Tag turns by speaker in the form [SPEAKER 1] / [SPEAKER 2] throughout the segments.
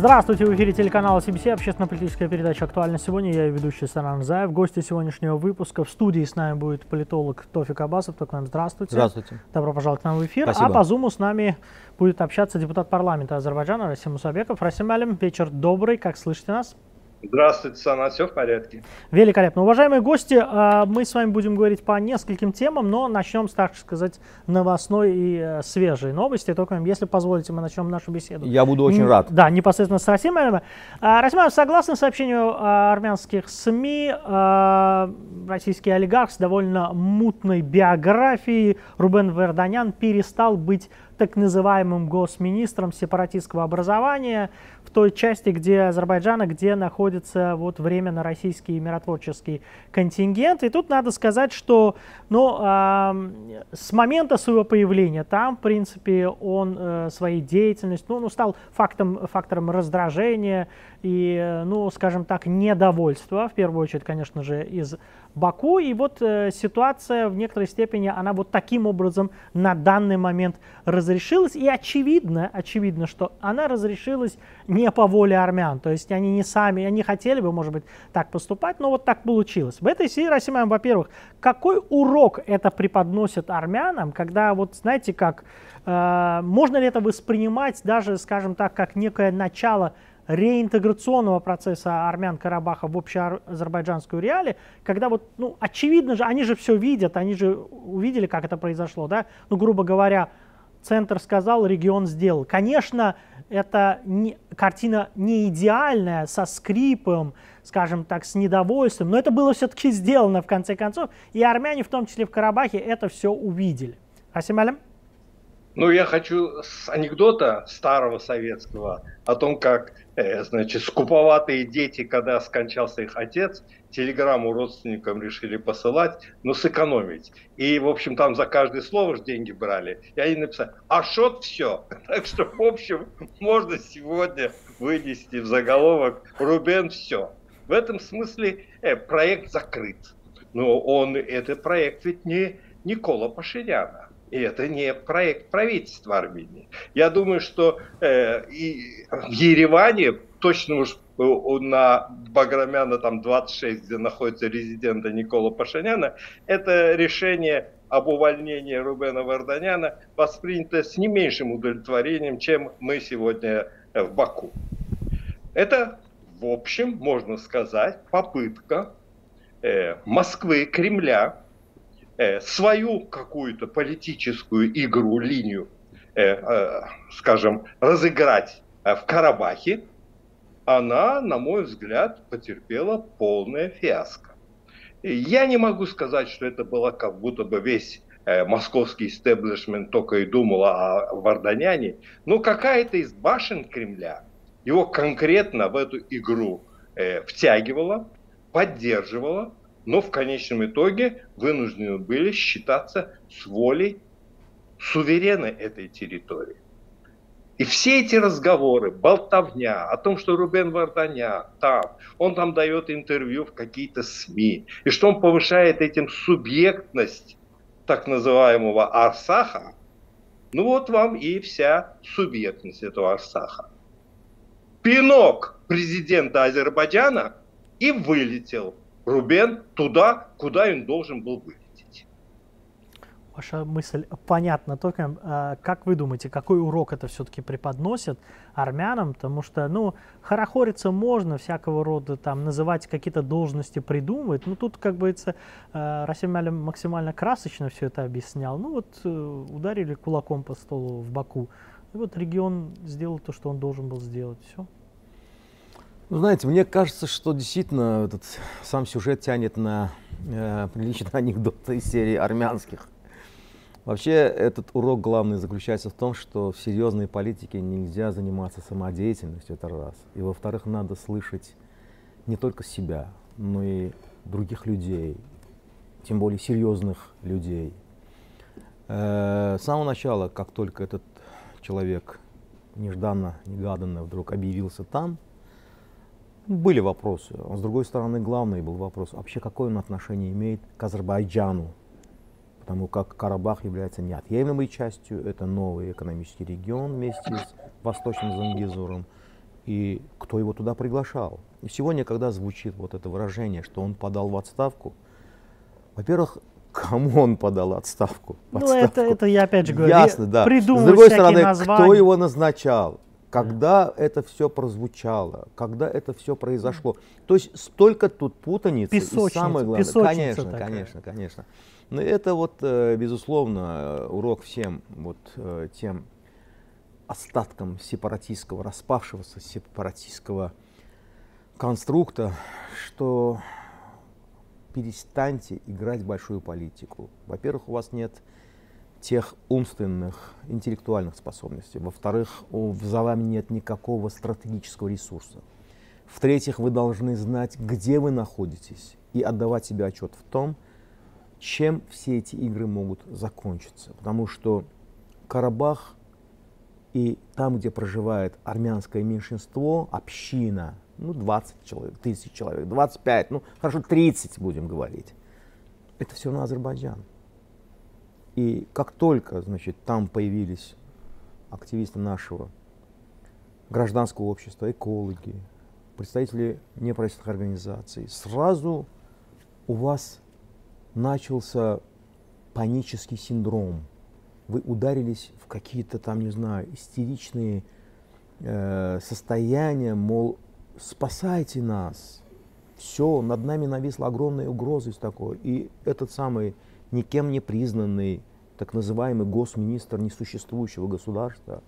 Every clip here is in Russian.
[SPEAKER 1] Здравствуйте, в эфире телеканала CBC, общественно-политическая передача «Актуально сегодня». Я ведущий Саран Заев. Гости сегодняшнего выпуска. В студии с нами будет политолог Тофик Абасов. Так нам здравствуйте.
[SPEAKER 2] Здравствуйте.
[SPEAKER 1] Добро пожаловать к нам в эфир.
[SPEAKER 2] Спасибо.
[SPEAKER 1] А по Зуму с нами будет общаться депутат парламента Азербайджана Расим Мусабеков. Расим Алим, вечер добрый. Как слышите нас?
[SPEAKER 3] Здравствуйте, Сана, все в порядке.
[SPEAKER 1] Великолепно. Уважаемые гости, а, мы с вами будем говорить по нескольким темам, но начнем с, так сказать, новостной и э, свежей новости. Только, если позволите, мы начнем нашу беседу.
[SPEAKER 2] Я буду очень рад.
[SPEAKER 1] Да, непосредственно с Расимом. Расимов, согласно сообщению а, армянских СМИ, а, российский олигарх с довольно мутной биографией Рубен Верданян перестал быть так называемым госминистром сепаратистского образования в той части, где Азербайджана, где находится вот временно российский миротворческий контингент. И тут надо сказать, что ну, а, с момента своего появления там, в принципе, он э, своей деятельностью, ну, ну, стал фактом, фактором раздражения и, э, ну, скажем так, недовольства, в первую очередь, конечно же, из Баку. И вот э, ситуация в некоторой степени, она вот таким образом на данный момент разрешилась. И очевидно, очевидно, что она разрешилась не по воле армян. То есть они не сами, они хотели бы, может быть, так поступать, но вот так получилось. В этой связи, Расимаем, во-первых, какой урок это преподносит армянам, когда вот, знаете, как, э, можно ли это воспринимать даже, скажем так, как некое начало реинтеграционного процесса армян Карабаха в общеазербайджанскую реалии, когда вот, ну, очевидно же, они же все видят, они же увидели, как это произошло, да, ну, грубо говоря, центр сказал, регион сделал. Конечно, это картина не идеальная, со скрипом, скажем так, с недовольством, но это было все-таки сделано в конце концов, и армяне, в том числе в Карабахе, это все увидели. Асим Алим?
[SPEAKER 3] Ну, я хочу с анекдота старого советского о том, как, э, значит, скуповатые дети, когда скончался их отец, телеграмму родственникам решили посылать, но сэкономить. И, в общем, там за каждое слово же деньги брали. И они написали, а шот все. Так что, в общем, можно сегодня вынести в заголовок «Рубен все». В этом смысле э, проект закрыт. Но он, это проект ведь не Никола Пашиняна. И это не проект правительства Армении. Я думаю, что э, и в Ереване, точно уж на Баграмяна там 26, где находится резидента Никола Пашиняна, это решение об увольнении Рубена Варданяна воспринято с не меньшим удовлетворением, чем мы сегодня в Баку. Это, в общем, можно сказать, попытка э, Москвы, Кремля свою какую-то политическую игру, линию, скажем, разыграть в Карабахе, она, на мой взгляд, потерпела полное фиаско. Я не могу сказать, что это было как будто бы весь московский истеблишмент только и думал о Варданяне, но какая-то из башен Кремля его конкретно в эту игру втягивала, поддерживала, но в конечном итоге вынуждены были считаться с волей суверена этой территории. И все эти разговоры, болтовня о том, что Рубен Варданян там, он там дает интервью в какие-то СМИ, и что он повышает этим субъектность так называемого Арсаха, ну вот вам и вся субъектность этого Арсаха. Пинок президента Азербайджана и вылетел Рубен туда, куда он должен был вылететь.
[SPEAKER 1] Ваша мысль понятна. Только а, как вы думаете, какой урок это все-таки преподносит армянам? Потому что, ну, хорохориться можно, всякого рода там называть какие-то должности придумывать. Ну, тут, как бы, это, Расим Алим максимально красочно все это объяснял. Ну, вот э, ударили кулаком по столу в Баку. И вот регион сделал то, что он должен был сделать. Все.
[SPEAKER 2] Ну, знаете, мне кажется, что действительно этот сам сюжет тянет на э, приличные анекдоты из серии армянских. Вообще, этот урок главный заключается в том, что в серьезной политике нельзя заниматься самодеятельностью, это раз. И во-вторых, надо слышать не только себя, но и других людей, тем более серьезных людей. Э, с самого начала, как только этот человек нежданно, негаданно вдруг объявился там, были вопросы. А с другой стороны, главный был вопрос, вообще какое он отношение имеет к Азербайджану, потому как Карабах является неотъемлемой частью, это новый экономический регион вместе с Восточным Зангизуром. и кто его туда приглашал. И сегодня, когда звучит вот это выражение, что он подал в отставку, во-первых, кому он подал отставку?
[SPEAKER 1] Ну, это, это я опять же говорю,
[SPEAKER 2] Ясно, да. С другой стороны, названия. кто его назначал? Когда да. это все прозвучало, когда это все произошло. То есть столько тут путаницы.
[SPEAKER 1] Песочница,
[SPEAKER 2] и самое главное, конечно, такая. конечно, конечно. Но это вот, э, безусловно, урок всем вот э, тем остаткам сепаратистского, распавшегося сепаратистского конструкта, что перестаньте играть в большую политику. Во-первых, у вас нет тех умственных, интеллектуальных способностей. Во-вторых, за вами нет никакого стратегического ресурса. В-третьих, вы должны знать, где вы находитесь и отдавать себе отчет в том, чем все эти игры могут закончиться. Потому что Карабах и там, где проживает армянское меньшинство, община, ну, 20 человек, тысяч человек, 25, ну, хорошо, 30 будем говорить. Это все на Азербайджан. И как только, значит, там появились активисты нашего гражданского общества, экологи, представители неправительственных организаций, сразу у вас начался панический синдром. Вы ударились в какие-то там, не знаю, истеричные э, состояния, мол, спасайте нас. Все, над нами нависла огромная угроза из такой. И этот самый никем не признанный так называемый госминистр несуществующего государства,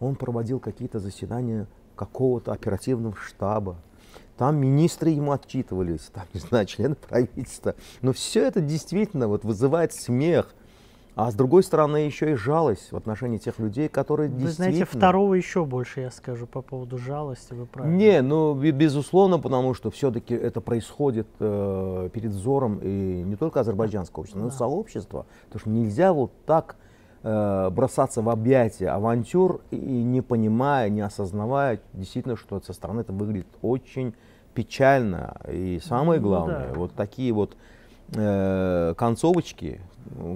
[SPEAKER 2] он проводил какие-то заседания какого-то оперативного штаба. Там министры ему отчитывались, там, не знаю, члены правительства. Но все это действительно вот вызывает смех – а с другой стороны, еще и жалость в отношении тех людей, которые вы действительно...
[SPEAKER 1] Вы знаете, второго еще больше я скажу по поводу жалости, вы правильно.
[SPEAKER 2] Не, ну, безусловно, потому что все-таки это происходит э, перед взором и не только азербайджанского общества, но и сообщества. Потому что нельзя вот так бросаться в объятия авантюр и не понимая, не осознавая действительно, что со стороны это выглядит очень печально. И самое ну главное, ну, да. вот такие вот э, концовочки,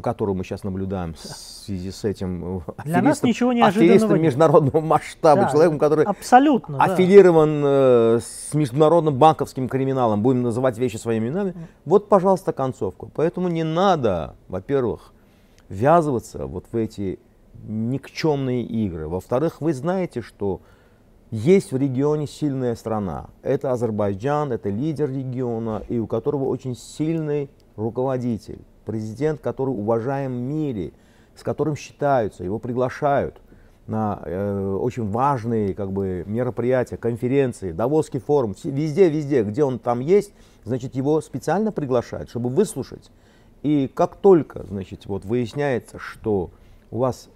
[SPEAKER 2] которую мы сейчас наблюдаем в связи с этим
[SPEAKER 1] Для нас ничего неожиданного
[SPEAKER 2] международного масштаба, да, человеком, который
[SPEAKER 1] абсолютно,
[SPEAKER 2] аффилирован да. э, с международным банковским криминалом, будем называть вещи своими именами. Вот, пожалуйста, концовку. Поэтому не надо, во-первых, ввязываться вот в эти никчемные игры. Во-вторых, вы знаете, что есть в регионе сильная страна. Это Азербайджан, это лидер региона, и у которого очень сильный руководитель президент, который уважаем в мире, с которым считаются, его приглашают на э, очень важные как бы, мероприятия, конференции, Давосский форум, везде, везде, где он там есть, значит, его специально приглашают, чтобы выслушать. И как только, значит, вот выясняется, что у вас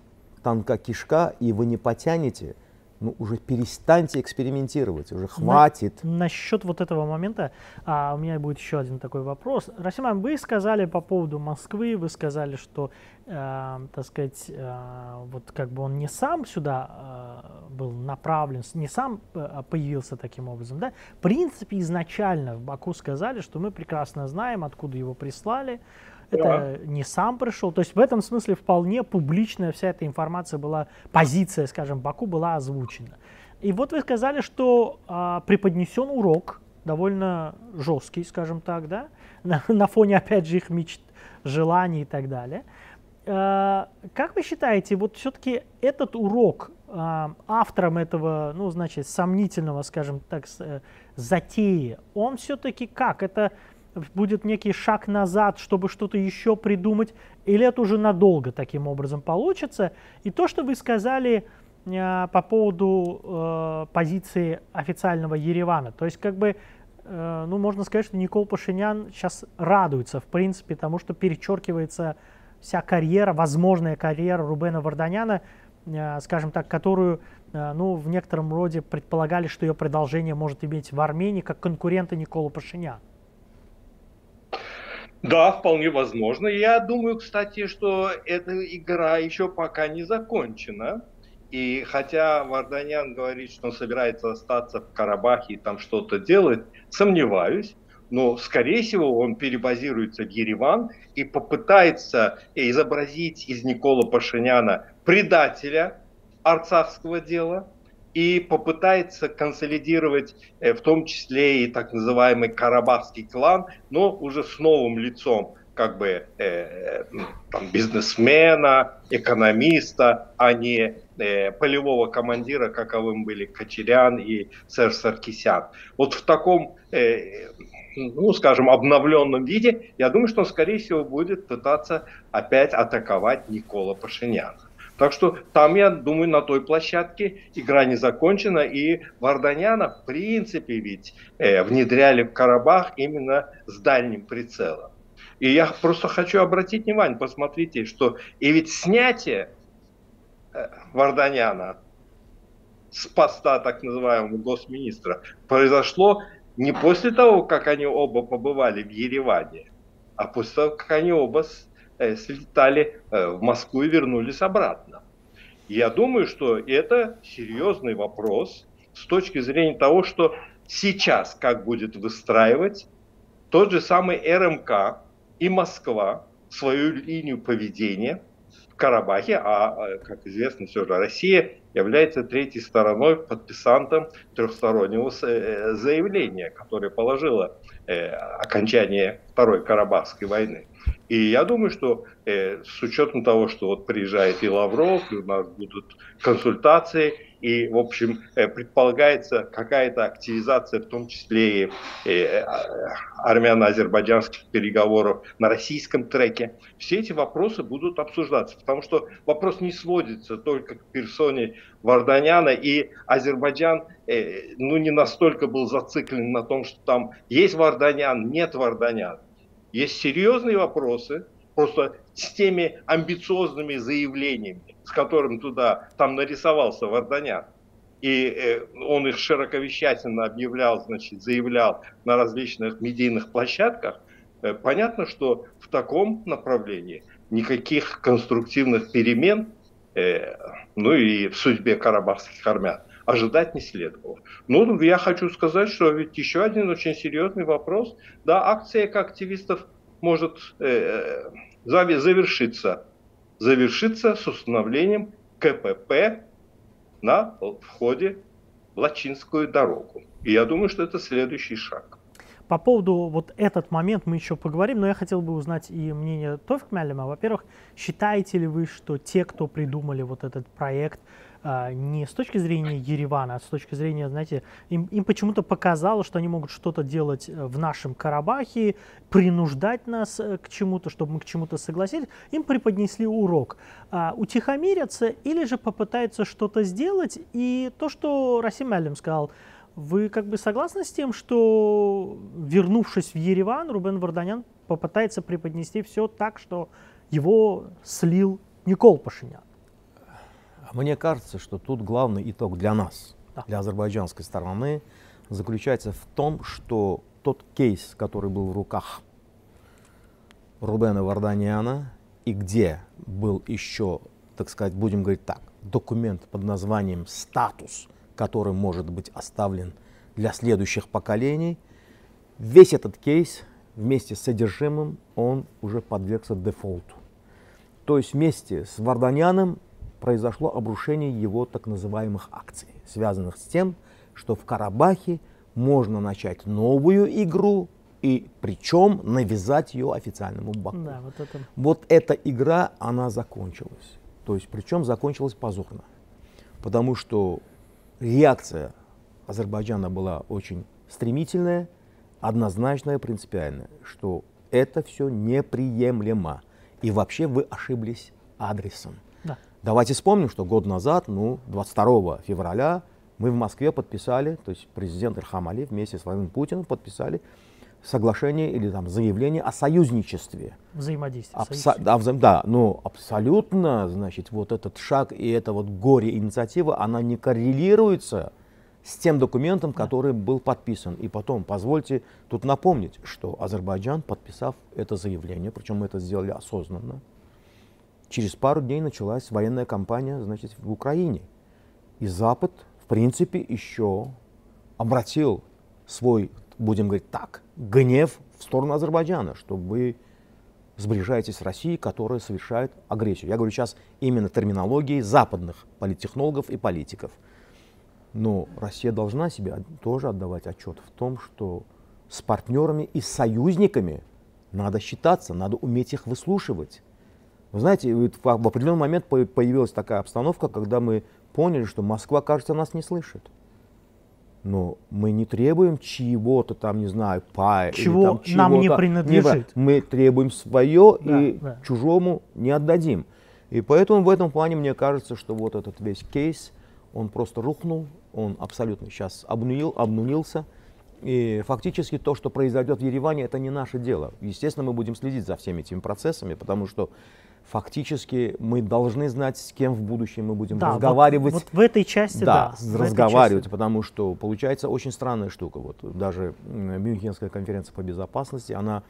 [SPEAKER 2] танка кишка, и вы не потянете, ну, уже перестаньте экспериментировать, уже хватит.
[SPEAKER 1] На, насчет вот этого момента а, у меня будет еще один такой вопрос. Расиман, вы сказали по поводу Москвы, вы сказали, что, э, так сказать, э, вот как бы он не сам сюда э, был направлен, не сам э, появился таким образом, да? В принципе, изначально в Баку сказали, что мы прекрасно знаем, откуда его прислали, это не сам пришел. То есть в этом смысле вполне публичная вся эта информация была, позиция, скажем, Баку была озвучена. И вот вы сказали, что а, преподнесен урок, довольно жесткий, скажем так, да, на, на фоне, опять же, их мечт, желаний и так далее. А, как вы считаете, вот все-таки этот урок а, автором этого, ну, значит, сомнительного, скажем так, э, затеи, он все-таки как? Это будет некий шаг назад, чтобы что-то еще придумать, или это уже надолго таким образом получится. И то, что вы сказали э, по поводу э, позиции официального Еревана, то есть как бы, э, ну можно сказать, что Никол Пашинян сейчас радуется, в принципе, тому, что перечеркивается вся карьера, возможная карьера Рубена Варданяна, э, скажем так, которую э, ну, в некотором роде предполагали, что ее продолжение может иметь в Армении как конкурента Никола Пашиняна.
[SPEAKER 3] Да, вполне возможно. Я думаю, кстати, что эта игра еще пока не закончена. И хотя Варданян говорит, что он собирается остаться в Карабахе и там что-то делать, сомневаюсь. Но, скорее всего, он перебазируется в Ереван и попытается изобразить из Никола Пашиняна предателя арцахского дела, и попытается консолидировать э, в том числе и так называемый Карабахский клан, но уже с новым лицом как бы э, там, бизнесмена, экономиста, а не э, полевого командира, каковым были Кочерян и сэр Саркисян. Вот в таком, э, ну, скажем, обновленном виде, я думаю, что он, скорее всего, будет пытаться опять атаковать Никола Пашиняна. Так что там, я думаю, на той площадке игра не закончена, и Варданяна, в принципе, ведь э, внедряли в Карабах именно с дальним прицелом. И я просто хочу обратить внимание, посмотрите, что и ведь снятие э, Варданяна с поста так называемого госминистра произошло не после того, как они оба побывали в Ереване, а после того, как они оба слетали э, в Москву и вернулись обратно. Я думаю, что это серьезный вопрос с точки зрения того, что сейчас как будет выстраивать тот же самый РМК и Москва свою линию поведения Карабахе, а, а как известно, все же Россия является третьей стороной, подписантом трехстороннего э, заявления, которое положило окончание Второй Карабахской войны. И я думаю, что э, с учетом того, что вот приезжает и Лавров, и у нас будут консультации, и, в общем, э, предполагается какая-то активизация, в том числе и э, армяно-азербайджанских переговоров на российском треке, все эти вопросы будут обсуждаться, потому что вопрос не сводится только к персоне Варданяна, и Азербайджан э, ну, не настолько был зациклен на том, что там есть Варданян, нет Варданян. Есть серьезные вопросы, просто с теми амбициозными заявлениями, с которым туда там нарисовался Варданян. И э, он их широковещательно объявлял, значит, заявлял на различных медийных площадках. Э, понятно, что в таком направлении никаких конструктивных перемен, э, ну и в судьбе карабахских армян, ожидать не следовало. Ну, я хочу сказать, что ведь еще один очень серьезный вопрос. Да, акция активистов может э, завершиться. Завершиться с установлением КПП на входе в Лачинскую дорогу. И я думаю, что это следующий шаг.
[SPEAKER 1] По поводу вот этот момент мы еще поговорим, но я хотел бы узнать и мнение Тофик Мялема. Во-первых, считаете ли вы, что те, кто придумали вот этот проект, а, не с точки зрения Еревана, а с точки зрения, знаете, им, им почему-то показалось, что они могут что-то делать э, в нашем Карабахе, принуждать нас э, к чему-то, чтобы мы к чему-то согласились, им преподнесли урок. А, утихомирятся или же попытаются что-то сделать, и то, что Расим Алим сказал, вы как бы согласны с тем, что, вернувшись в Ереван, Рубен Варданян попытается преподнести все так, что его слил Никол Пашинян?
[SPEAKER 2] Мне кажется, что тут главный итог для нас, да. для азербайджанской стороны, заключается в том, что тот кейс, который был в руках Рубена Варданяна, и где был еще, так сказать, будем говорить так, документ под названием «статус», который может быть оставлен для следующих поколений, весь этот кейс вместе с содержимым, он уже подвергся дефолту. То есть вместе с Варданяном произошло обрушение его так называемых акций, связанных с тем, что в Карабахе можно начать новую игру, и причем навязать ее официальному Баку. Да, вот, это... вот эта игра, она закончилась. То есть, причем закончилась позорно. Потому что реакция Азербайджана была очень стремительная, однозначная, принципиальная, что это все неприемлемо. И вообще вы ошиблись адресом. Давайте вспомним, что год назад, ну, 22 февраля, мы в Москве подписали, то есть президент Ирхам Али вместе с Владимиром Путиным подписали соглашение или там заявление о союзничестве.
[SPEAKER 1] Взаимодействие.
[SPEAKER 2] Абсо- да, взаим- да, но абсолютно, значит, вот этот шаг и эта вот горе-инициатива, она не коррелируется с тем документом, который был подписан. И потом, позвольте тут напомнить, что Азербайджан, подписав это заявление, причем мы это сделали осознанно, Через пару дней началась военная кампания значит, в Украине. И Запад, в принципе, еще обратил свой, будем говорить так, гнев в сторону Азербайджана, что вы сближаетесь с Россией, которая совершает агрессию. Я говорю сейчас именно терминологией западных политтехнологов и политиков. Но Россия должна себе тоже отдавать отчет в том, что с партнерами и союзниками надо считаться, надо уметь их выслушивать. Вы знаете, в определенный момент появилась такая обстановка, когда мы поняли, что Москва, кажется, нас не слышит. Но мы не требуем чьего-то там, не знаю, пая.
[SPEAKER 1] Чего там, нам не принадлежит.
[SPEAKER 2] Мы требуем свое
[SPEAKER 1] да,
[SPEAKER 2] и
[SPEAKER 1] да.
[SPEAKER 2] чужому не отдадим. И поэтому в этом плане мне кажется, что вот этот весь кейс, он просто рухнул, он абсолютно сейчас обнунил, обнунился. И фактически то, что произойдет в Ереване, это не наше дело. Естественно, мы будем следить за всеми этими процессами, потому что фактически мы должны знать, с кем в будущем мы будем
[SPEAKER 1] да,
[SPEAKER 2] разговаривать.
[SPEAKER 1] Вот, вот в этой части,
[SPEAKER 2] да,
[SPEAKER 1] да
[SPEAKER 2] разговаривать,
[SPEAKER 1] части.
[SPEAKER 2] потому что получается очень странная штука. Вот даже Мюнхенская конференция по безопасности, она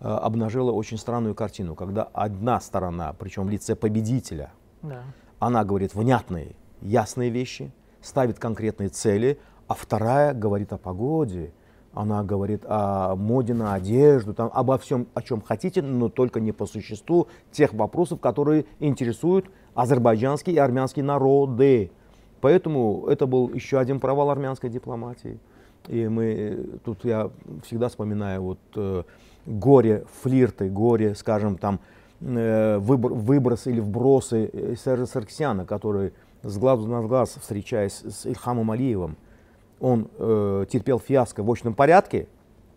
[SPEAKER 2] э, обнажила очень странную картину, когда одна сторона, причем в лице победителя,
[SPEAKER 1] да.
[SPEAKER 2] она говорит внятные, ясные вещи, ставит конкретные цели, а вторая говорит о погоде, она говорит о моде на одежду, там, обо всем, о чем хотите, но только не по существу тех вопросов, которые интересуют азербайджанские и армянские народы. Поэтому это был еще один провал армянской дипломатии. И мы, тут я всегда вспоминаю вот э, горе флирты, горе, скажем, там, э, выбор, выбросы или вбросы Сержа Сарксяна, который с глазу на глаз, встречаясь с Ильхамом Алиевым, он э, терпел фиаско в очном порядке,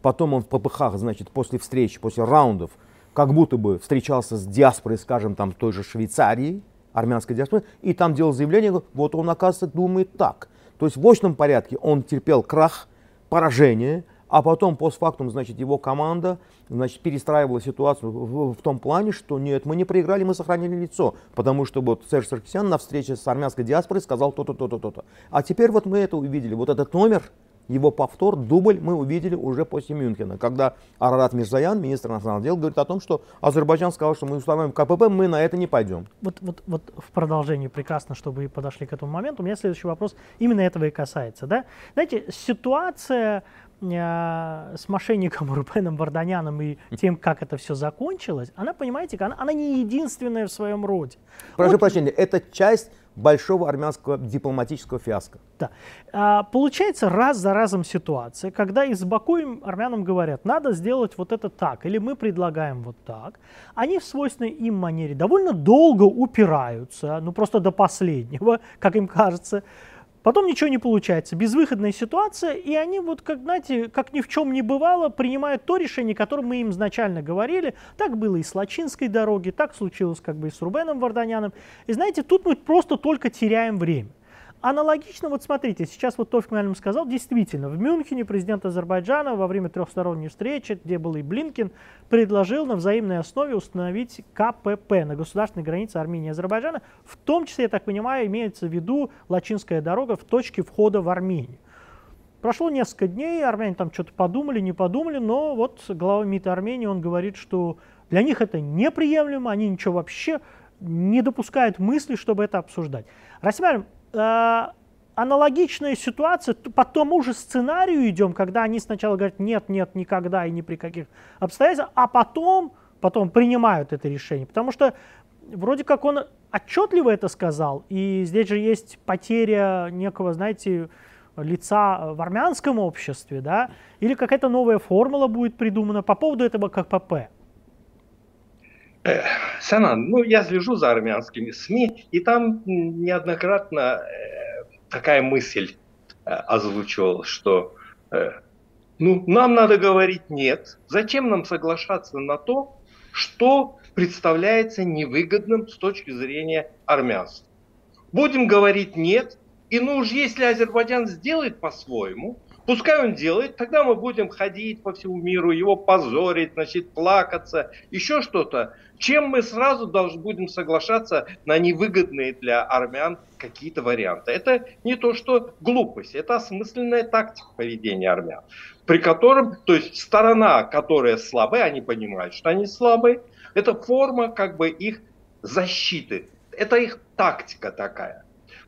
[SPEAKER 2] потом он в ППХ, значит, после встреч, после раундов, как будто бы встречался с диаспорой, скажем, там, той же Швейцарии, армянской диаспоры, и там делал заявление, вот он, оказывается, думает так. То есть в очном порядке он терпел крах, поражение, а потом постфактум, значит, его команда, значит, перестраивала ситуацию в, в том плане, что нет, мы не проиграли, мы сохранили лицо, потому что вот Серж Саркисян на встрече с армянской диаспорой сказал то-то, то-то, то-то. А теперь вот мы это увидели, вот этот номер, его повтор, дубль мы увидели уже после Мюнхена, когда Арарат Мирзаян, министр иностранных дел, говорит о том, что Азербайджан сказал, что мы устанавливаем КПП, мы на это не пойдем.
[SPEAKER 1] Вот, вот, вот в продолжении прекрасно, чтобы подошли к этому моменту, у меня следующий вопрос именно этого и касается. Да? Знаете, ситуация с мошенником Рубеном Варданяном и тем, как это все закончилось, она, понимаете, она, она не единственная в своем роде.
[SPEAKER 2] Прошу вот, прощения, это часть большого армянского дипломатического фиаско.
[SPEAKER 1] Да. А, получается раз за разом ситуация, когда из Баку им, армянам говорят, надо сделать вот это так, или мы предлагаем вот так. Они в свойственной им манере довольно долго упираются, ну просто до последнего, как им кажется. Потом ничего не получается, безвыходная ситуация, и они вот, как, знаете, как ни в чем не бывало, принимают то решение, которое мы им изначально говорили. Так было и с Лачинской дороги, так случилось как бы и с Рубеном Варданяном. И знаете, тут мы просто только теряем время. Аналогично, вот смотрите, сейчас вот Тофик Малим сказал, действительно, в Мюнхене президент Азербайджана во время трехсторонней встречи, где был и Блинкин, предложил на взаимной основе установить КПП на государственной границе Армении и Азербайджана, в том числе, я так понимаю, имеется в виду Лачинская дорога в точке входа в Армению. Прошло несколько дней, армяне там что-то подумали, не подумали, но вот глава МИД Армении, он говорит, что для них это неприемлемо, они ничего вообще не допускают мысли, чтобы это обсуждать. Расималь, э, аналогичная ситуация, по тому же сценарию идем, когда они сначала говорят нет, нет, никогда и ни при каких обстоятельствах, а потом, потом принимают это решение. Потому что вроде как он отчетливо это сказал, и здесь же есть потеря некого, знаете, лица в армянском обществе, да, или какая-то новая формула будет придумана по поводу этого КПП.
[SPEAKER 3] Санан, ну я слежу за армянскими СМИ, и там неоднократно э, такая мысль э, озвучивал, что э, ну, нам надо говорить нет. Зачем нам соглашаться на то, что представляется невыгодным с точки зрения армянства? Будем говорить нет, и ну уж если Азербайджан сделает по-своему, Пускай он делает, тогда мы будем ходить по всему миру, его позорить, значит, плакаться, еще что-то. Чем мы сразу должны будем соглашаться на невыгодные для армян какие-то варианты. Это не то, что глупость, это осмысленная тактика поведения армян, при котором, то есть сторона, которая слабая, они понимают, что они слабые, это форма как бы их защиты, это их тактика такая.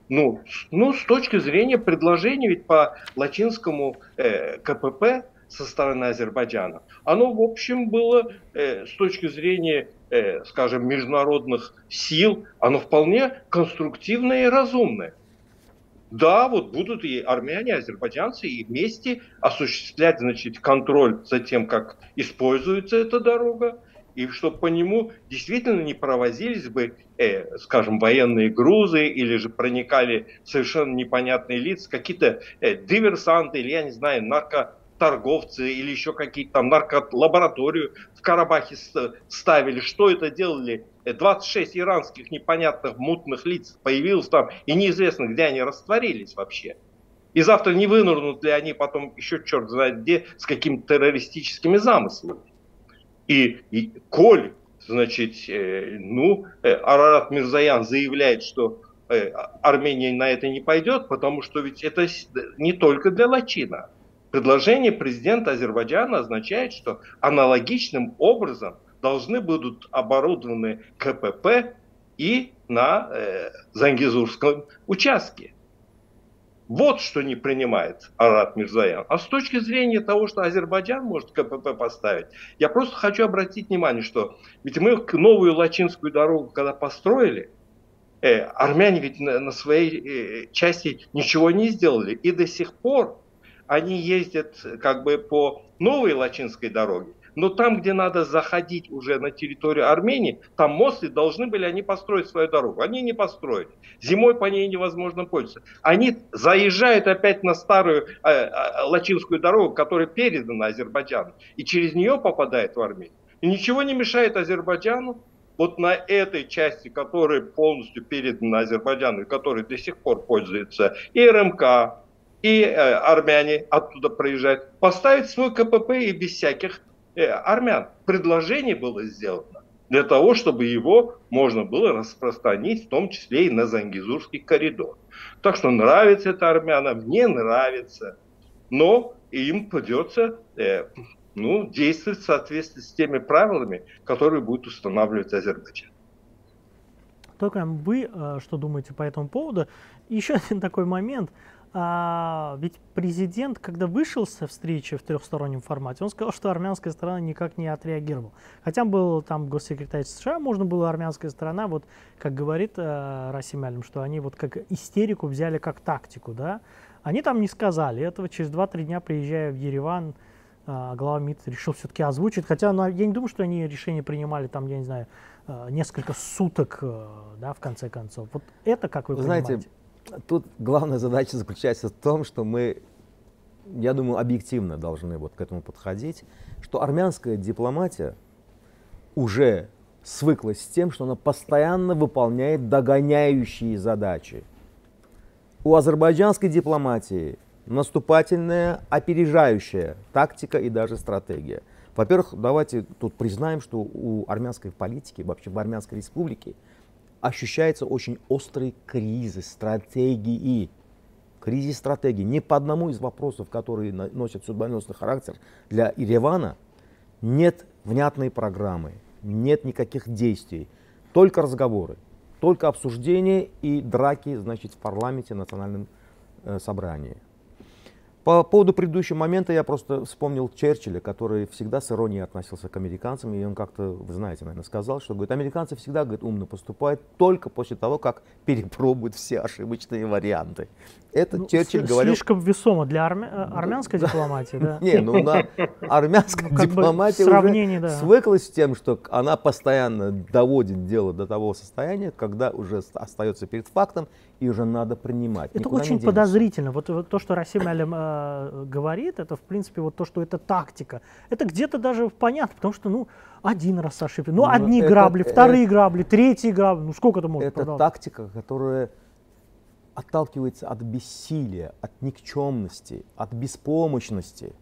[SPEAKER 3] Ну, ну, с точки зрения предложения, ведь по латинскому э, КПП со стороны Азербайджана, оно, в общем, было э, с точки зрения, э, скажем, международных сил, оно вполне конструктивное и разумное. да, вот будут и армяне, и азербайджанцы и вместе осуществлять, значит, контроль за тем, как используется эта дорога, и чтобы по нему действительно не провозились бы, э, скажем, военные грузы или же проникали совершенно непонятные лица, какие-то э, диверсанты или, я не знаю, наркоторговцы или еще какие-то там нарколабораторию в Карабахе ставили. Что это делали? 26 э, иранских непонятных мутных лиц появилось там, и неизвестно, где они растворились вообще. И завтра не вынырнут ли они потом еще черт знает где с какими-то террористическими замыслами. И, и коль, значит, э, ну, э, Арарат Мирзаян заявляет, что э, Армения на это не пойдет, потому что ведь это не только для Лачина. Предложение президента Азербайджана означает, что аналогичным образом должны будут оборудованы КПП и на э, Зангизурском участке. Вот что не принимает Арат Мирзаян. А с точки зрения того, что Азербайджан может КПП поставить, я просто хочу обратить внимание, что ведь мы новую Лачинскую дорогу, когда построили, э, армяне ведь на, на своей э, части ничего не сделали. И до сих пор они ездят как бы по новой Лачинской дороге, но там, где надо заходить уже на территорию Армении, там мосты должны были они построить свою дорогу. Они не построили. Зимой по ней невозможно пользоваться. Они заезжают опять на старую э, э, Лачинскую дорогу, которая передана Азербайджану, и через нее попадает в Армению. И ничего не мешает Азербайджану вот на этой части, которая полностью передана Азербайджану, и которой до сих пор пользуется и РМК, и э, армяне оттуда проезжают, поставить свой КПП и без всяких э, армян. Предложение было сделано для того, чтобы его можно было распространить, в том числе и на Зангизурский коридор. Так что нравится это армянам, не нравится, но им придется э, ну, действовать в соответствии с теми правилами, которые будет устанавливать Азербайджан.
[SPEAKER 1] Только вы э, что думаете по этому поводу? Еще один такой момент – а, ведь президент, когда вышел со встречи в трехстороннем формате, он сказал, что армянская сторона никак не отреагировала. Хотя был там госсекретарь США, можно было армянская сторона, вот как говорит э, Расим Алим, что они вот как истерику взяли как тактику, да. Они там не сказали этого. Через 2-3 дня, приезжая в Ереван, э, глава МИД решил все-таки озвучить. Хотя ну, я не думаю, что они решение принимали там, я не знаю, э, несколько суток, э, да, в конце концов. Вот это как вы, вы понимаете? Знаете,
[SPEAKER 2] Тут главная задача заключается в том, что мы, я думаю, объективно должны вот к этому подходить, что армянская дипломатия уже свыклась с тем, что она постоянно выполняет догоняющие задачи. У азербайджанской дипломатии наступательная, опережающая тактика и даже стратегия. Во-первых, давайте тут признаем, что у армянской политики, вообще в Армянской республике, ощущается очень острый кризис стратегии. Кризис стратегии. Ни по одному из вопросов, которые носят судьбоносный характер для Еревана, нет внятной программы, нет никаких действий, только разговоры, только обсуждения и драки, значит, в парламенте, национальном э, собрании. По поводу предыдущего момента я просто вспомнил Черчилля, который всегда с иронией относился к американцам, и он как-то, вы знаете, наверное, сказал, что говорит, американцы всегда говорит, умно поступают только после того, как перепробуют все ошибочные варианты. Это ну, Черчилль говорил...
[SPEAKER 1] Слишком весомо для армя... Э, армянской дипломатии, да?
[SPEAKER 2] Не, ну на армянская дипломатия уже свыклась с тем, что она постоянно доводит дело до того состояния, когда уже остается перед фактом, и уже надо принимать.
[SPEAKER 1] Это очень подозрительно. Вот, вот то, что Расим Алим э, говорит, это в принципе вот то, что это тактика. Это где-то даже понятно, потому что ну один раз ошибки, ну, ну одни это, грабли, это, вторые это, грабли, третьи грабли, ну сколько это может
[SPEAKER 2] Это тактика, которая отталкивается от бессилия, от никчемности, от беспомощности.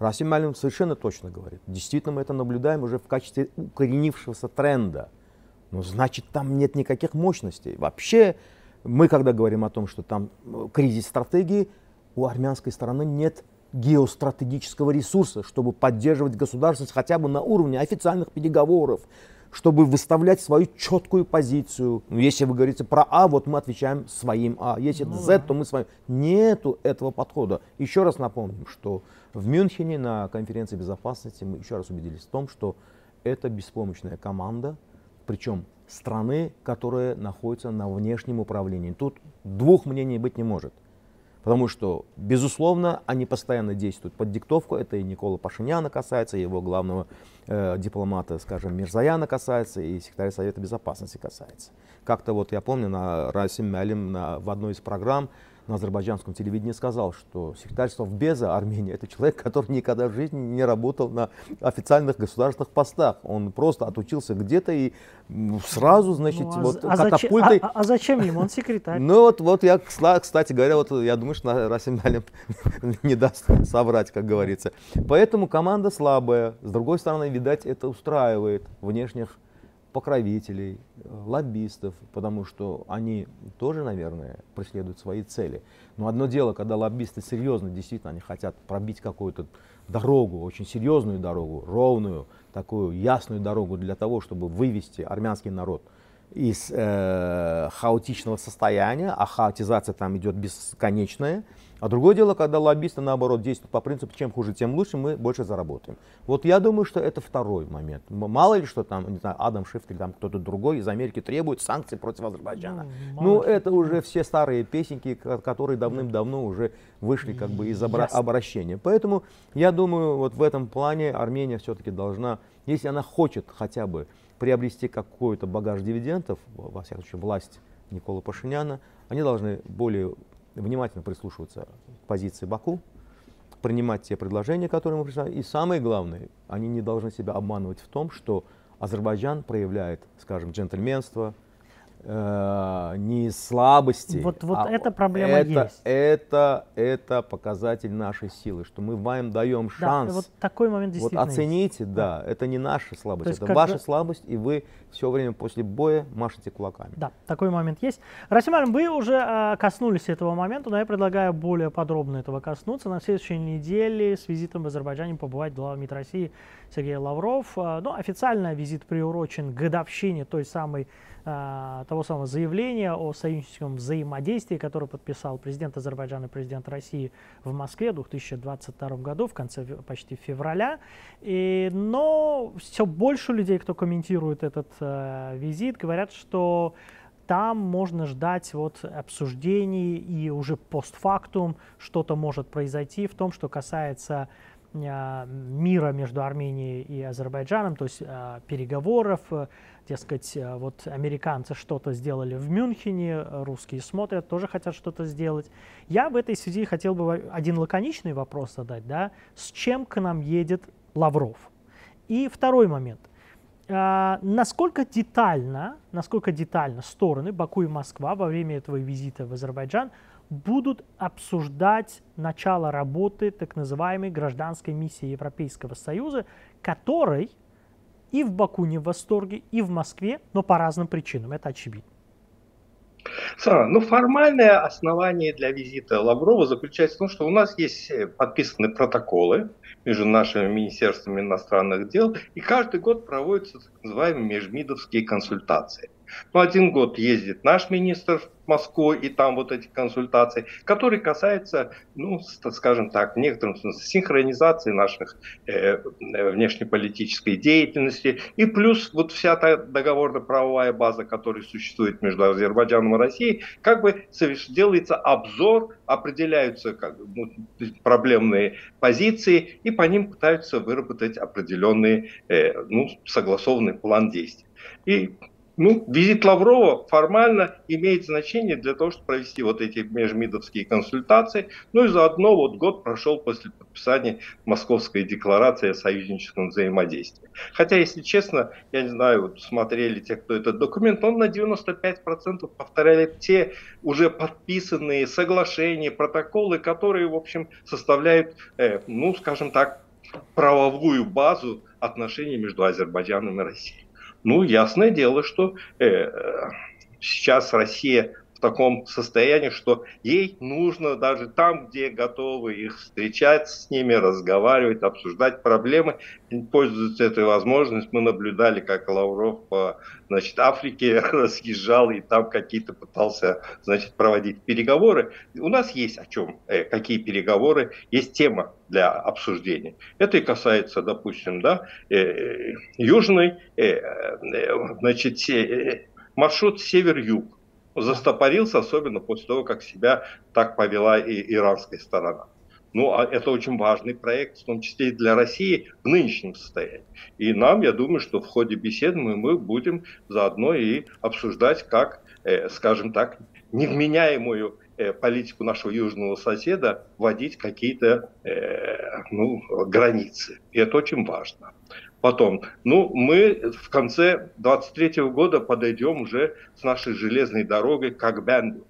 [SPEAKER 2] Расим Алим совершенно точно говорит. Действительно, мы это наблюдаем уже в качестве укоренившегося тренда. Но значит, там нет никаких мощностей. Вообще, мы когда говорим о том, что там э, кризис стратегии, у армянской стороны нет геостратегического ресурса, чтобы поддерживать государственность хотя бы на уровне официальных переговоров, чтобы выставлять свою четкую позицию. Ну, если вы говорите про А, вот мы отвечаем своим А. Если ну, Z, то мы своим. Нету этого подхода. Еще раз напомним, что в Мюнхене на конференции безопасности мы еще раз убедились в том, что это беспомощная команда, причем страны, которая находится на внешнем управлении. Тут двух мнений быть не может. Потому что, безусловно, они постоянно действуют под диктовку. Это и Никола Пашиняна касается, и его главного э, дипломата, скажем, Мирзаяна касается, и секретаря Совета Безопасности касается. Как-то вот я помню, на Расим Мялим на, в одной из программ на азербайджанском телевидении сказал, что секретарь Совбеза Армении это человек, который никогда в жизни не работал на официальных государственных постах. Он просто отучился где-то и сразу, значит, ну, а, вот
[SPEAKER 1] а катапультой... Зачем, а, а зачем ему? Он секретарь.
[SPEAKER 2] Ну вот, вот я, кстати говоря, вот я думаю, что Расим Налим не даст соврать, как говорится. Поэтому команда слабая. С другой стороны, видать, это устраивает внешних покровителей, лоббистов, потому что они тоже, наверное, преследуют свои цели. Но одно дело, когда лоббисты серьезно, действительно, они хотят пробить какую-то дорогу, очень серьезную дорогу, ровную, такую ясную дорогу для того, чтобы вывести армянский народ из э, хаотичного состояния, а хаотизация там идет бесконечная, а другое дело, когда лоббисты, наоборот, действуют по принципу, чем хуже, тем лучше, мы больше заработаем. Вот я думаю, что это второй момент. Мало ли, что там, не знаю, Адам Шифт или там кто-то другой из Америки требует санкций против Азербайджана. Ну, ну это уже все старые песенки, которые давным-давно уже вышли как бы из обра- обращения. Поэтому я думаю, вот в этом плане Армения все-таки должна, если она хочет хотя бы приобрести какой-то багаж дивидендов, во всяком случае, власть Никола Пашиняна, они должны более внимательно прислушиваться к позиции Баку, принимать те предложения, которые мы представляем. И самое главное, они не должны себя обманывать в том, что Азербайджан проявляет, скажем, джентльменство, э, не слабости.
[SPEAKER 1] Вот, вот а эта проблема
[SPEAKER 2] это,
[SPEAKER 1] есть.
[SPEAKER 2] Это, это показатель нашей силы, что мы вам даем шанс.
[SPEAKER 1] Да, вот такой момент действительно
[SPEAKER 2] Вот оцените, есть. да, это не наша слабость, есть, это ваша слабость, и вы все время после боя машете кулаками.
[SPEAKER 1] Да, такой момент есть. Расималь, вы уже э, коснулись этого момента, но я предлагаю более подробно этого коснуться. На следующей неделе с визитом в Азербайджане побывать глава МИД России Сергей Лавров. Э, ну, официально визит приурочен к годовщине той самой того самого заявления о союзническом взаимодействии, которое подписал президент Азербайджана и президент России в Москве в 2022 году, в конце почти февраля. И, но все больше людей, кто комментирует этот э, визит, говорят, что там можно ждать вот обсуждений и уже постфактум что-то может произойти в том, что касается а, мира между Арменией и Азербайджаном, то есть а, переговоров, э, дескать, э, вот американцы что-то сделали в Мюнхене, русские смотрят, тоже хотят что-то сделать. Я в этой связи хотел бы один лаконичный вопрос задать, да, с чем к нам едет Лавров? И второй момент. А, насколько детально, насколько детально стороны Баку и Москва во время этого визита в Азербайджан будут обсуждать начало работы так называемой гражданской миссии Европейского Союза, которой и в Баку не в восторге, и в Москве, но по разным причинам, это очевидно.
[SPEAKER 3] Сара, ну формальное основание для визита Лаврова заключается в том, что у нас есть э, подписаны протоколы между нашими министерствами иностранных дел, и каждый год проводятся так называемые межмидовские консультации. Ну, один год ездит наш министр в Москву, и там вот эти консультации, которые касаются, ну, скажем так, в некотором смысле синхронизации наших э, э, внешнеполитической деятельности, и плюс вот вся та договорно-правовая база, которая существует между Азербайджаном и Россией, как бы делается обзор, определяются как бы, ну, проблемные позиции, и по ним пытаются выработать определенный, э, ну, согласованный план действий. И ну, визит Лаврова формально имеет значение для того, чтобы провести вот эти межмидовские консультации. Ну и заодно вот год прошел после подписания Московской декларации о союзническом взаимодействии. Хотя, если честно, я не знаю, вот смотрели те, кто этот документ, он на 95% повторяет те уже подписанные соглашения, протоколы, которые, в общем, составляют, э, ну, скажем так, правовую базу отношений между Азербайджаном и Россией. Ну, ясное дело, что э, сейчас Россия таком состоянии, что ей нужно даже там, где готовы их встречать с ними, разговаривать, обсуждать проблемы, пользуются этой возможностью. Мы наблюдали, как Лавров по значит, Африке разъезжал и там какие-то пытался значит, проводить переговоры. У нас есть о чем, э, какие переговоры, есть тема для обсуждения. Это и касается, допустим, да, э, э, южной, значит, маршрут север-юг Застопорился, особенно после того, как себя так повела и иранская сторона. Ну, а это очень важный проект, в том числе и для России в нынешнем состоянии. И нам, я думаю, что в ходе беседы мы, мы будем заодно и обсуждать, как, э, скажем так, невменяемую э, политику нашего южного соседа вводить какие-то э, ну, границы. И это очень важно. Потом, ну, мы в конце 23 года подойдем уже с нашей железной дорогой к Акбенду.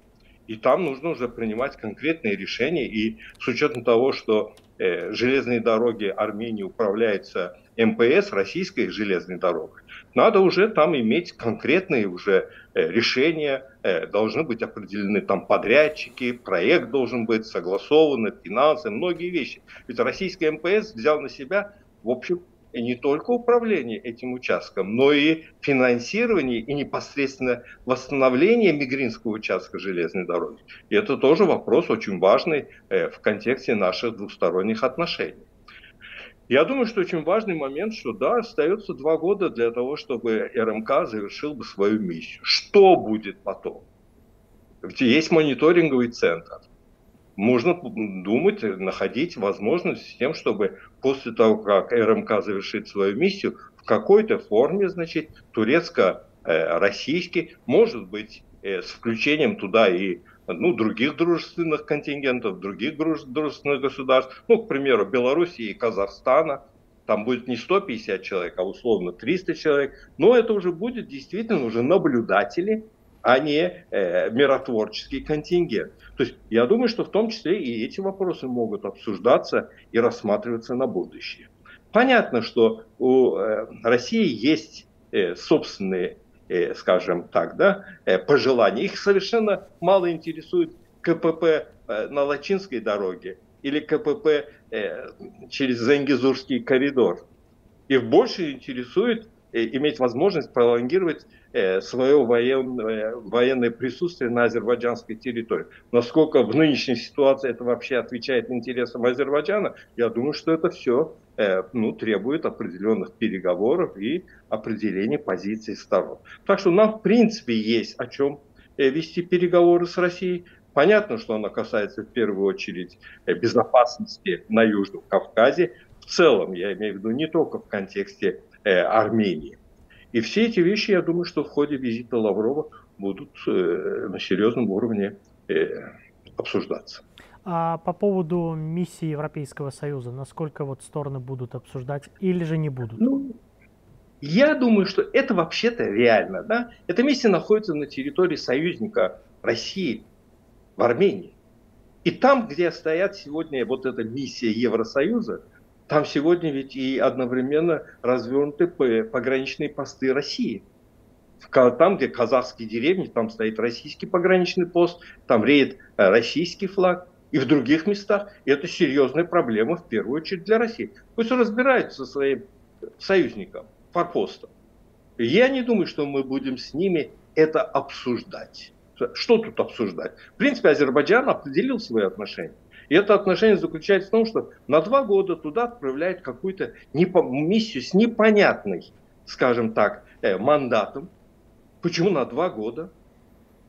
[SPEAKER 3] И там нужно уже принимать конкретные решения. И с учетом того, что э, железные дороги Армении управляются МПС, российской железной дорогой, надо уже там иметь конкретные уже э, решения, э, должны быть определены там подрядчики, проект должен быть согласован, финансы, многие вещи. Ведь российская МПС взял на себя, в общем, и не только управление этим участком, но и финансирование и непосредственно восстановление Мигринского участка железной дороги. И это тоже вопрос очень важный э, в контексте наших двусторонних отношений. Я думаю, что очень важный момент, что да, остается два года для того, чтобы РМК завершил бы свою миссию. Что будет потом? Ведь есть мониторинговый центр можно думать, находить возможность с тем, чтобы после того, как РМК завершит свою миссию, в какой-то форме, значит, турецко-российский, может быть, э, с включением туда и ну, других дружественных контингентов, других дружественных государств, ну, к примеру, Белоруссии и Казахстана, там будет не 150 человек, а условно 300 человек, но это уже будет действительно уже наблюдатели, а не э, миротворческий контингент. То есть я думаю, что в том числе и эти вопросы могут обсуждаться и рассматриваться на будущее. Понятно, что у э, России есть э, собственные, э, скажем так, да, э, пожелания. Их совершенно мало интересует КПП э, на Лачинской дороге или КПП э, через Зенгизурский коридор. Их больше интересует иметь возможность пролонгировать Э, свое военное, военное присутствие на азербайджанской территории. Насколько в нынешней ситуации это вообще отвечает интересам Азербайджана, я думаю, что это все э, ну, требует определенных переговоров и определения позиций сторон. Так что нам, в принципе, есть о чем э, вести переговоры с Россией. Понятно, что она касается в первую очередь безопасности на Южном Кавказе. В целом, я имею в виду не только в контексте Армении. И все эти вещи, я думаю, что в ходе визита Лаврова будут э, на серьезном уровне э, обсуждаться.
[SPEAKER 1] А по поводу миссии Европейского Союза, насколько вот стороны будут обсуждать или же не будут?
[SPEAKER 3] Ну, я думаю, что это вообще-то реально. Да? Эта миссия находится на территории союзника России в Армении. И там, где стоят сегодня вот эта миссия Евросоюза, там сегодня ведь и одновременно развернуты пограничные посты России. Там, где казахские деревни, там стоит российский пограничный пост, там реет э, российский флаг. И в других местах это серьезная проблема, в первую очередь, для России. Пусть разбираются со своим союзником, форпостом. Я не думаю, что мы будем с ними это обсуждать. Что тут обсуждать? В принципе, Азербайджан определил свои отношения. И это отношение заключается в том, что на два года туда отправляют какую-то миссию с непонятной, скажем так, э, мандатом. Почему на два года?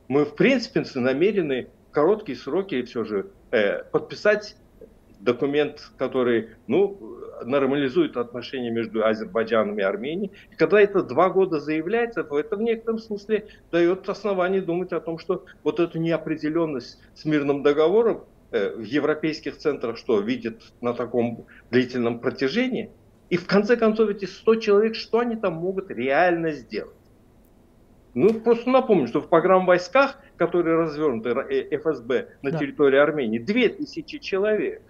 [SPEAKER 3] Мы, в принципе, намерены в короткие сроки все же э, подписать документ, который ну, нормализует отношения между Азербайджаном и Арменией. И когда это два года заявляется, то это в некотором смысле дает основание думать о том, что вот эту неопределенность с мирным договором в европейских центрах что, видят на таком длительном протяжении? И в конце концов эти 100 человек, что они там могут реально сделать? Ну, просто напомню, что в программ войсках, которые развернуты э, ФСБ на да. территории Армении, 2000 человек.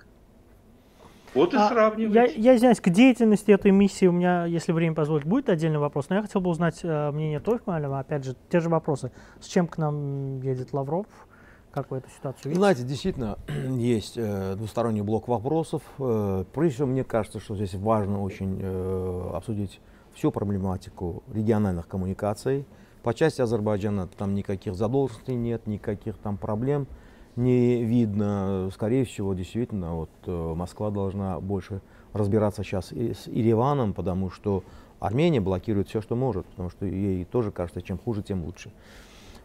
[SPEAKER 3] Вот и а, сравнивать.
[SPEAKER 1] Я, я извиняюсь, к деятельности этой миссии у меня, если время позволит, будет отдельный вопрос. Но я хотел бы узнать э, мнение Тойфмалева. Опять же, те же вопросы. С чем к нам едет Лавров? Как вы эту ситуацию видите?
[SPEAKER 2] Знаете, действительно, есть э, двусторонний блок вопросов. Э, прежде всего, мне кажется, что здесь важно очень э, обсудить всю проблематику региональных коммуникаций. По части Азербайджана там никаких задолженностей нет, никаких там проблем не видно. Скорее всего, действительно, вот э, Москва должна больше разбираться сейчас и с Ереваном, потому что Армения блокирует все, что может, потому что ей тоже кажется, чем хуже, тем лучше.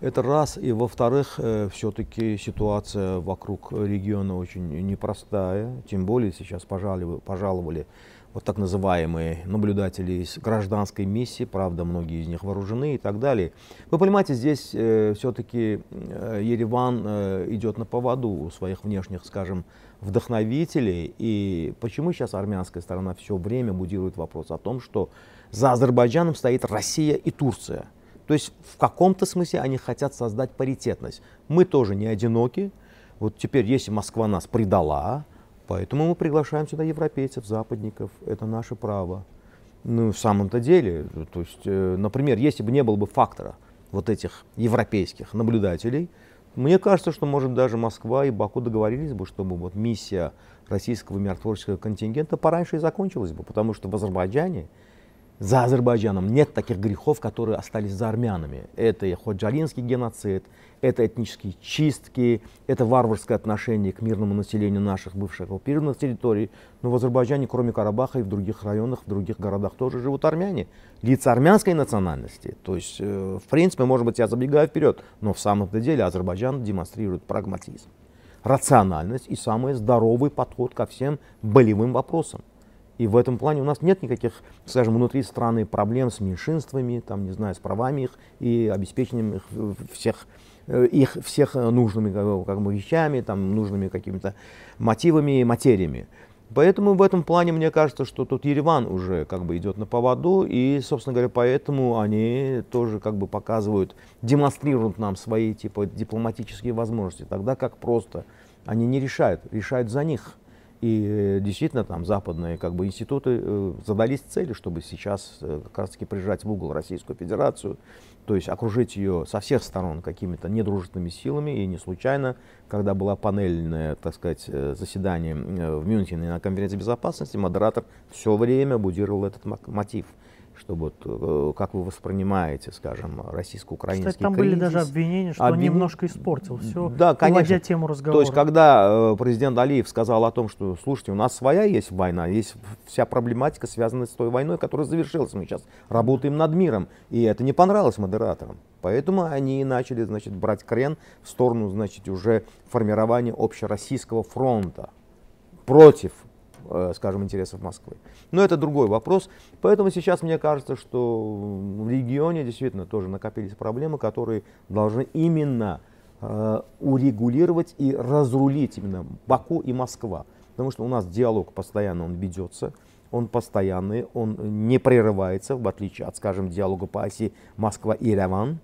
[SPEAKER 2] Это раз. И во-вторых, э, все-таки ситуация вокруг региона очень непростая. Тем более сейчас пожаловали, пожаловали вот так называемые наблюдатели из гражданской миссии, правда, многие из них вооружены и так далее. Вы понимаете, здесь э, все-таки э, Ереван идет на поводу у своих внешних, скажем, вдохновителей. И почему сейчас армянская сторона все время будирует вопрос о том, что за Азербайджаном стоит Россия и Турция. То есть в каком-то смысле они хотят создать паритетность. Мы тоже не одиноки. Вот теперь, если Москва нас предала, Поэтому мы приглашаем сюда европейцев, западников. Это наше право. Ну, в самом-то деле, то есть, э, например, если бы не было бы фактора вот этих европейских наблюдателей, мне кажется, что, может, даже Москва и Баку договорились бы, чтобы вот миссия российского миротворческого контингента пораньше и закончилась бы, потому что в Азербайджане за Азербайджаном нет таких грехов, которые остались за армянами. Это и ходжалинский геноцид, это этнические чистки, это варварское отношение к мирному населению наших бывших оккупированных территорий. Но в Азербайджане, кроме Карабаха и в других районах, в других городах тоже живут армяне. Лица армянской национальности. То есть, э, в принципе, может быть, я забегаю вперед, но в самом-то деле Азербайджан демонстрирует прагматизм, рациональность и самый здоровый подход ко всем болевым вопросам. И в этом плане у нас нет никаких, скажем, внутри страны проблем с меньшинствами, там, не знаю, с правами их и обеспечением их всех, э, их всех нужными как бы, вещами, там, нужными какими-то мотивами и материями. Поэтому в этом плане мне кажется, что тут Ереван уже как бы идет на поводу, и, собственно говоря, поэтому они тоже как бы показывают, демонстрируют нам свои типа дипломатические возможности, тогда как просто они не решают, решают за них. И э, действительно там западные как бы, институты э, задались целью, чтобы сейчас э, как раз таки прижать в угол Российскую Федерацию, то есть окружить ее со всех сторон какими-то недружественными силами. И не случайно, когда была панельное, так сказать, заседание в Мюнхене на конференции безопасности, модератор все время будировал этот мотив – что вот э, как вы воспринимаете, скажем, российско-украинский
[SPEAKER 1] Кстати, там
[SPEAKER 2] кризис.
[SPEAKER 1] были даже обвинения, что Обвин... он немножко испортил все,
[SPEAKER 2] да, конечно.
[SPEAKER 1] тему разговора.
[SPEAKER 2] То есть, когда э, президент Алиев сказал о том, что, слушайте, у нас своя есть война, есть вся проблематика, связанная с той войной, которая завершилась, мы сейчас работаем над миром, и это не понравилось модераторам. Поэтому они начали, значит, брать крен в сторону, значит, уже формирования общероссийского фронта против скажем, интересов Москвы. Но это другой вопрос. Поэтому сейчас мне кажется, что в регионе действительно тоже накопились проблемы, которые должны именно э, урегулировать и разрулить именно Баку и Москва. Потому что у нас диалог постоянно он ведется, он постоянный, он не прерывается, в отличие от, скажем, диалога по оси Москва и Ереван.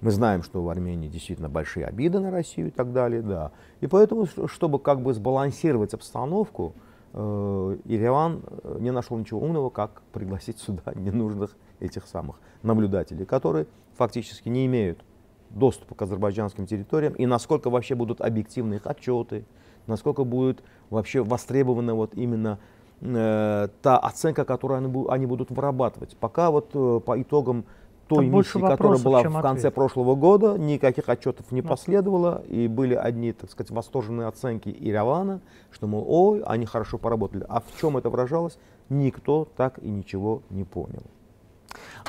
[SPEAKER 2] Мы знаем, что в Армении действительно большие обиды на Россию и так далее, да. И поэтому, чтобы как бы сбалансировать обстановку, Э, Ереван э, не нашел ничего умного, как пригласить сюда ненужных этих самых наблюдателей, которые фактически не имеют доступа к азербайджанским территориям, и насколько вообще будут объективны их отчеты, насколько будет вообще востребована вот именно э, та оценка, которую они, они будут вырабатывать. Пока вот э, по итогам той Там миссии, которая была в конце ответ. прошлого года, никаких отчетов не последовало, и были одни, так сказать, восторженные оценки Иравана, что, мол, ой, они хорошо поработали. А в чем это выражалось, никто так и ничего не понял.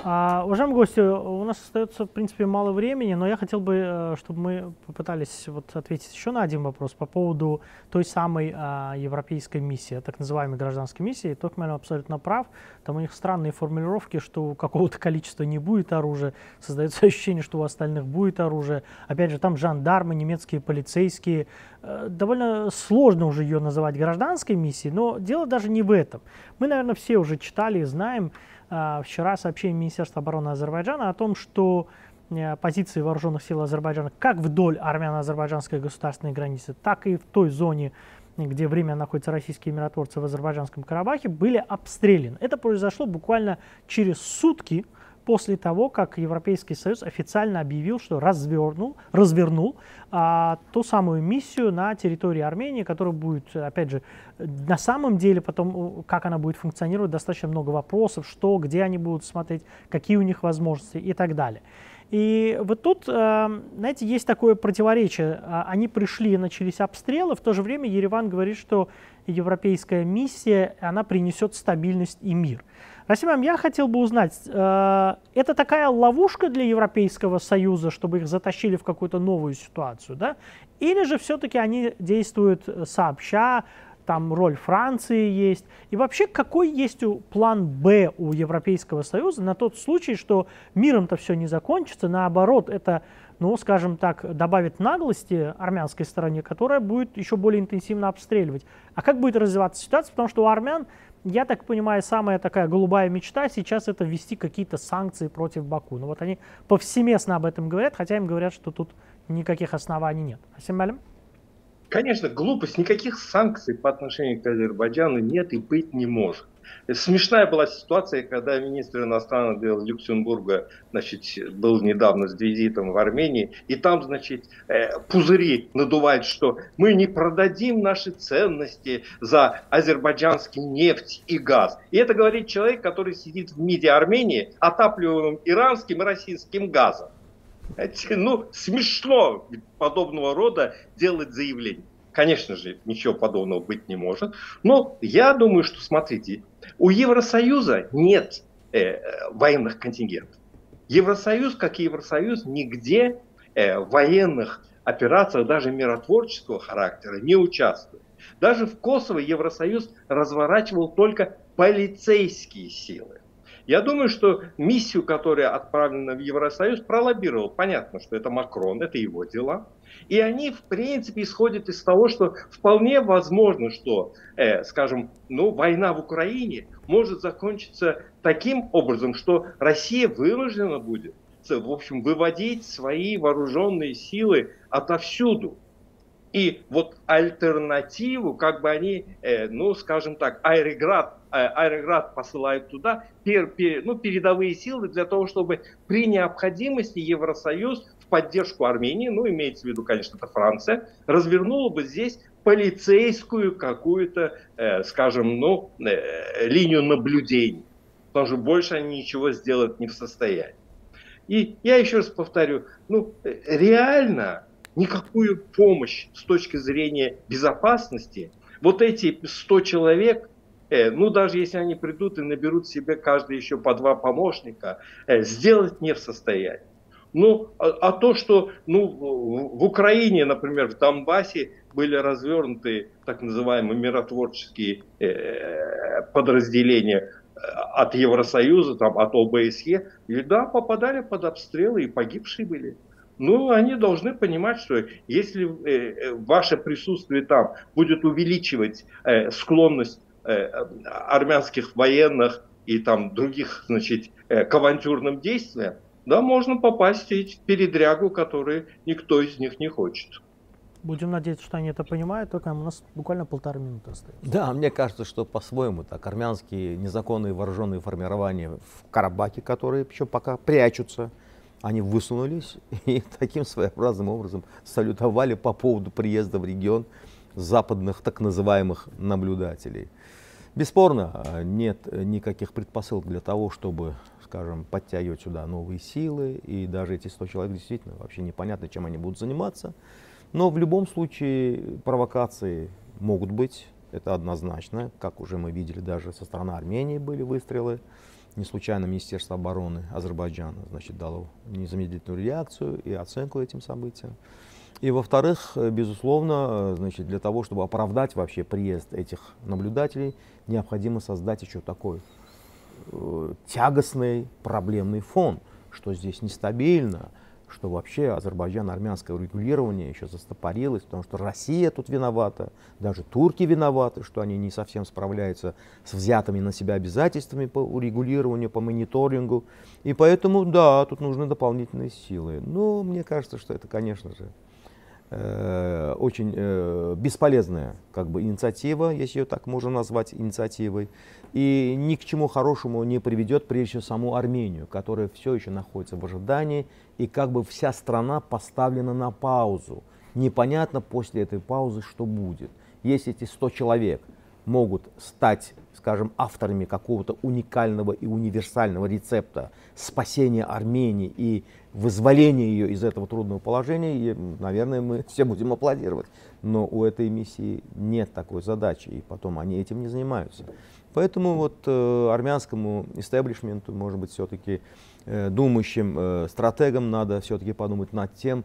[SPEAKER 1] А, уважаемые гости, у нас остается, в принципе, мало времени, но я хотел бы, э, чтобы мы попытались вот ответить еще на один вопрос по поводу той самой а, европейской миссии, так называемой гражданской миссии. Токман абсолютно прав. Там у них странные формулировки, что у какого-то количества не будет оружия. Создается ощущение, что у остальных будет оружие. Опять же, там жандармы, немецкие полицейские. Э, довольно сложно уже ее называть гражданской миссией, но дело даже не в этом. Мы, наверное, все уже читали и знаем, вчера сообщение Министерства обороны Азербайджана о том, что э, позиции вооруженных сил Азербайджана как вдоль армяно-азербайджанской государственной границы, так и в той зоне, где время находятся российские миротворцы в Азербайджанском Карабахе, были обстреляны. Это произошло буквально через сутки после того, как Европейский Союз официально объявил, что развернул, развернул а, ту самую миссию на территории Армении, которая будет, опять же, на самом деле потом, как она будет функционировать, достаточно много вопросов, что, где они будут смотреть, какие у них возможности и так далее. И вот тут, э, знаете, есть такое противоречие. А, они пришли начались обстрелы, в то же время Ереван говорит, что европейская миссия, она принесет стабильность и мир. Расимам, я хотел бы узнать, э, это такая ловушка для Европейского Союза, чтобы их затащили в какую-то новую ситуацию, да? Или же все-таки они действуют сообща, там роль Франции есть. И вообще, какой есть у, план Б у Европейского Союза на тот случай, что миром-то все не закончится, наоборот, это, ну, скажем так, добавит наглости армянской стороне, которая будет еще более интенсивно обстреливать. А как будет развиваться ситуация? Потому что у армян, я так понимаю, самая такая голубая мечта сейчас это ввести какие-то санкции против Баку. Ну вот они повсеместно об этом говорят, хотя им говорят, что тут никаких оснований нет. Асим Малим?
[SPEAKER 3] Конечно, глупость. Никаких санкций по отношению к Азербайджану нет и быть не может. Смешная была ситуация, когда министр иностранных дел Люксембурга значит, был недавно с визитом в Армении, и там, значит, э, пузыри надувают, что мы не продадим наши ценности за азербайджанский нефть и газ. И это говорит человек, который сидит в МИДе Армении, отапливаемым иранским и российским газом. Ну, смешно подобного рода делать заявление. Конечно же, ничего подобного быть не может. Но я думаю, что, смотрите, у Евросоюза нет э, военных контингентов. Евросоюз, как и Евросоюз, нигде э, в военных операциях, даже миротворческого характера, не участвует. Даже в Косово Евросоюз разворачивал только полицейские силы. Я думаю, что миссию, которая отправлена в Евросоюз, пролоббировал. Понятно, что это Макрон, это его дела. И они, в принципе, исходят из того, что вполне возможно, что, э, скажем, ну, война в Украине может закончиться таким образом, что Россия вынуждена будет, в общем, выводить свои вооруженные силы отовсюду. И вот альтернативу, как бы они, э, ну, скажем так, Айреград, э, Айреград посылают туда пер, пер, ну, передовые силы для того, чтобы при необходимости Евросоюз в поддержку Армении, ну, имеется в виду, конечно, это Франция, развернула бы здесь полицейскую какую-то, э, скажем, ну, э, линию наблюдений. Потому что больше они ничего сделать не в состоянии. И я еще раз повторю, ну, э, реально никакую помощь с точки зрения безопасности. Вот эти 100 человек, э, ну даже если они придут и наберут себе каждый еще по два помощника, э, сделать не в состоянии. Ну, а, а то, что ну, в Украине, например, в Донбассе были развернуты так называемые миротворческие э, подразделения э, от Евросоюза, там, от ОБСЕ, и да, попадали под обстрелы и погибшие были. Ну, они должны понимать, что если э, э, ваше присутствие там будет увеличивать э, склонность армянских военных и там других, значит, к авантюрным действиям, да, можно попасть в передрягу, которую никто из них не хочет.
[SPEAKER 1] Будем надеяться, что они это понимают, только у нас буквально полторы минуты остается.
[SPEAKER 2] Да, мне кажется, что по-своему так. Армянские незаконные вооруженные формирования в Карабаке, которые еще пока прячутся, они высунулись и таким своеобразным образом салютовали по поводу приезда в регион западных так называемых наблюдателей. Бесспорно, а, нет никаких предпосылок для того, чтобы, скажем, подтягивать сюда новые силы, и даже эти 100 человек действительно вообще непонятно, чем они будут заниматься. Но в любом случае провокации могут быть, это однозначно, как уже мы видели, даже со стороны Армении были выстрелы. Не случайно Министерство обороны Азербайджана значит, дало незамедлительную реакцию и оценку этим событиям. И во-вторых, безусловно, значит, для того, чтобы оправдать вообще приезд этих наблюдателей, необходимо создать еще такой э, тягостный проблемный фон, что здесь нестабильно, что вообще Азербайджан-армянское урегулирование еще застопорилось, потому что Россия тут виновата, даже турки виноваты, что они не совсем справляются с взятыми на себя обязательствами по урегулированию, по мониторингу. И поэтому, да, тут нужны дополнительные силы. Но мне кажется, что это, конечно же, э, очень э, бесполезная как бы, инициатива, если ее так можно назвать инициативой, и ни к чему хорошему не приведет прежде всего саму Армению, которая все еще находится в ожидании, и как бы вся страна поставлена на паузу. Непонятно после этой паузы, что будет. Есть эти 100 человек, могут стать, скажем, авторами какого-то уникального и универсального рецепта спасения Армении и вызволения ее из этого трудного положения, и, наверное, мы все будем аплодировать. Но у этой миссии нет такой задачи, и потом они этим не занимаются. Поэтому вот э, армянскому истеблишменту, может быть, все-таки думающим э, стратегам надо все-таки подумать над тем,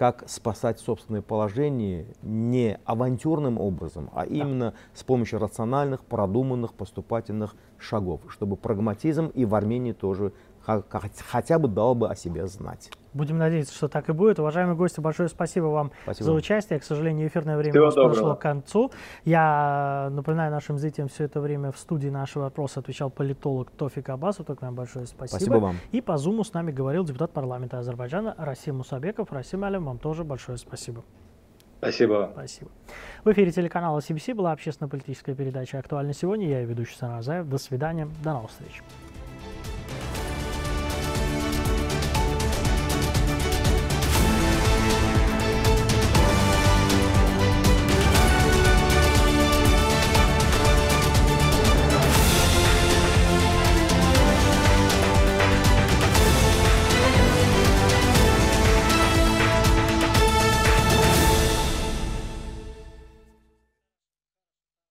[SPEAKER 2] как спасать собственное положение не авантюрным образом, а именно с помощью рациональных, продуманных, поступательных шагов, чтобы прагматизм и в Армении тоже хотя бы дал бы о себе знать.
[SPEAKER 1] Будем надеяться, что так и будет. Уважаемые гости, большое спасибо вам спасибо. за участие. К сожалению, эфирное время Всего у нас доброго. подошло к концу. Я напоминаю нашим зрителям, все это время в студии нашего вопроса отвечал политолог Тофик Абасов. Только нам большое спасибо.
[SPEAKER 2] Спасибо вам.
[SPEAKER 1] И по зуму с нами говорил депутат парламента Азербайджана Расим Мусабеков. Расим Алим, вам тоже большое спасибо.
[SPEAKER 3] Спасибо.
[SPEAKER 1] Спасибо. В эфире телеканала CBC была общественно-политическая передача «Актуально сегодня». Я ведущий Саназаев. До свидания. До новых встреч.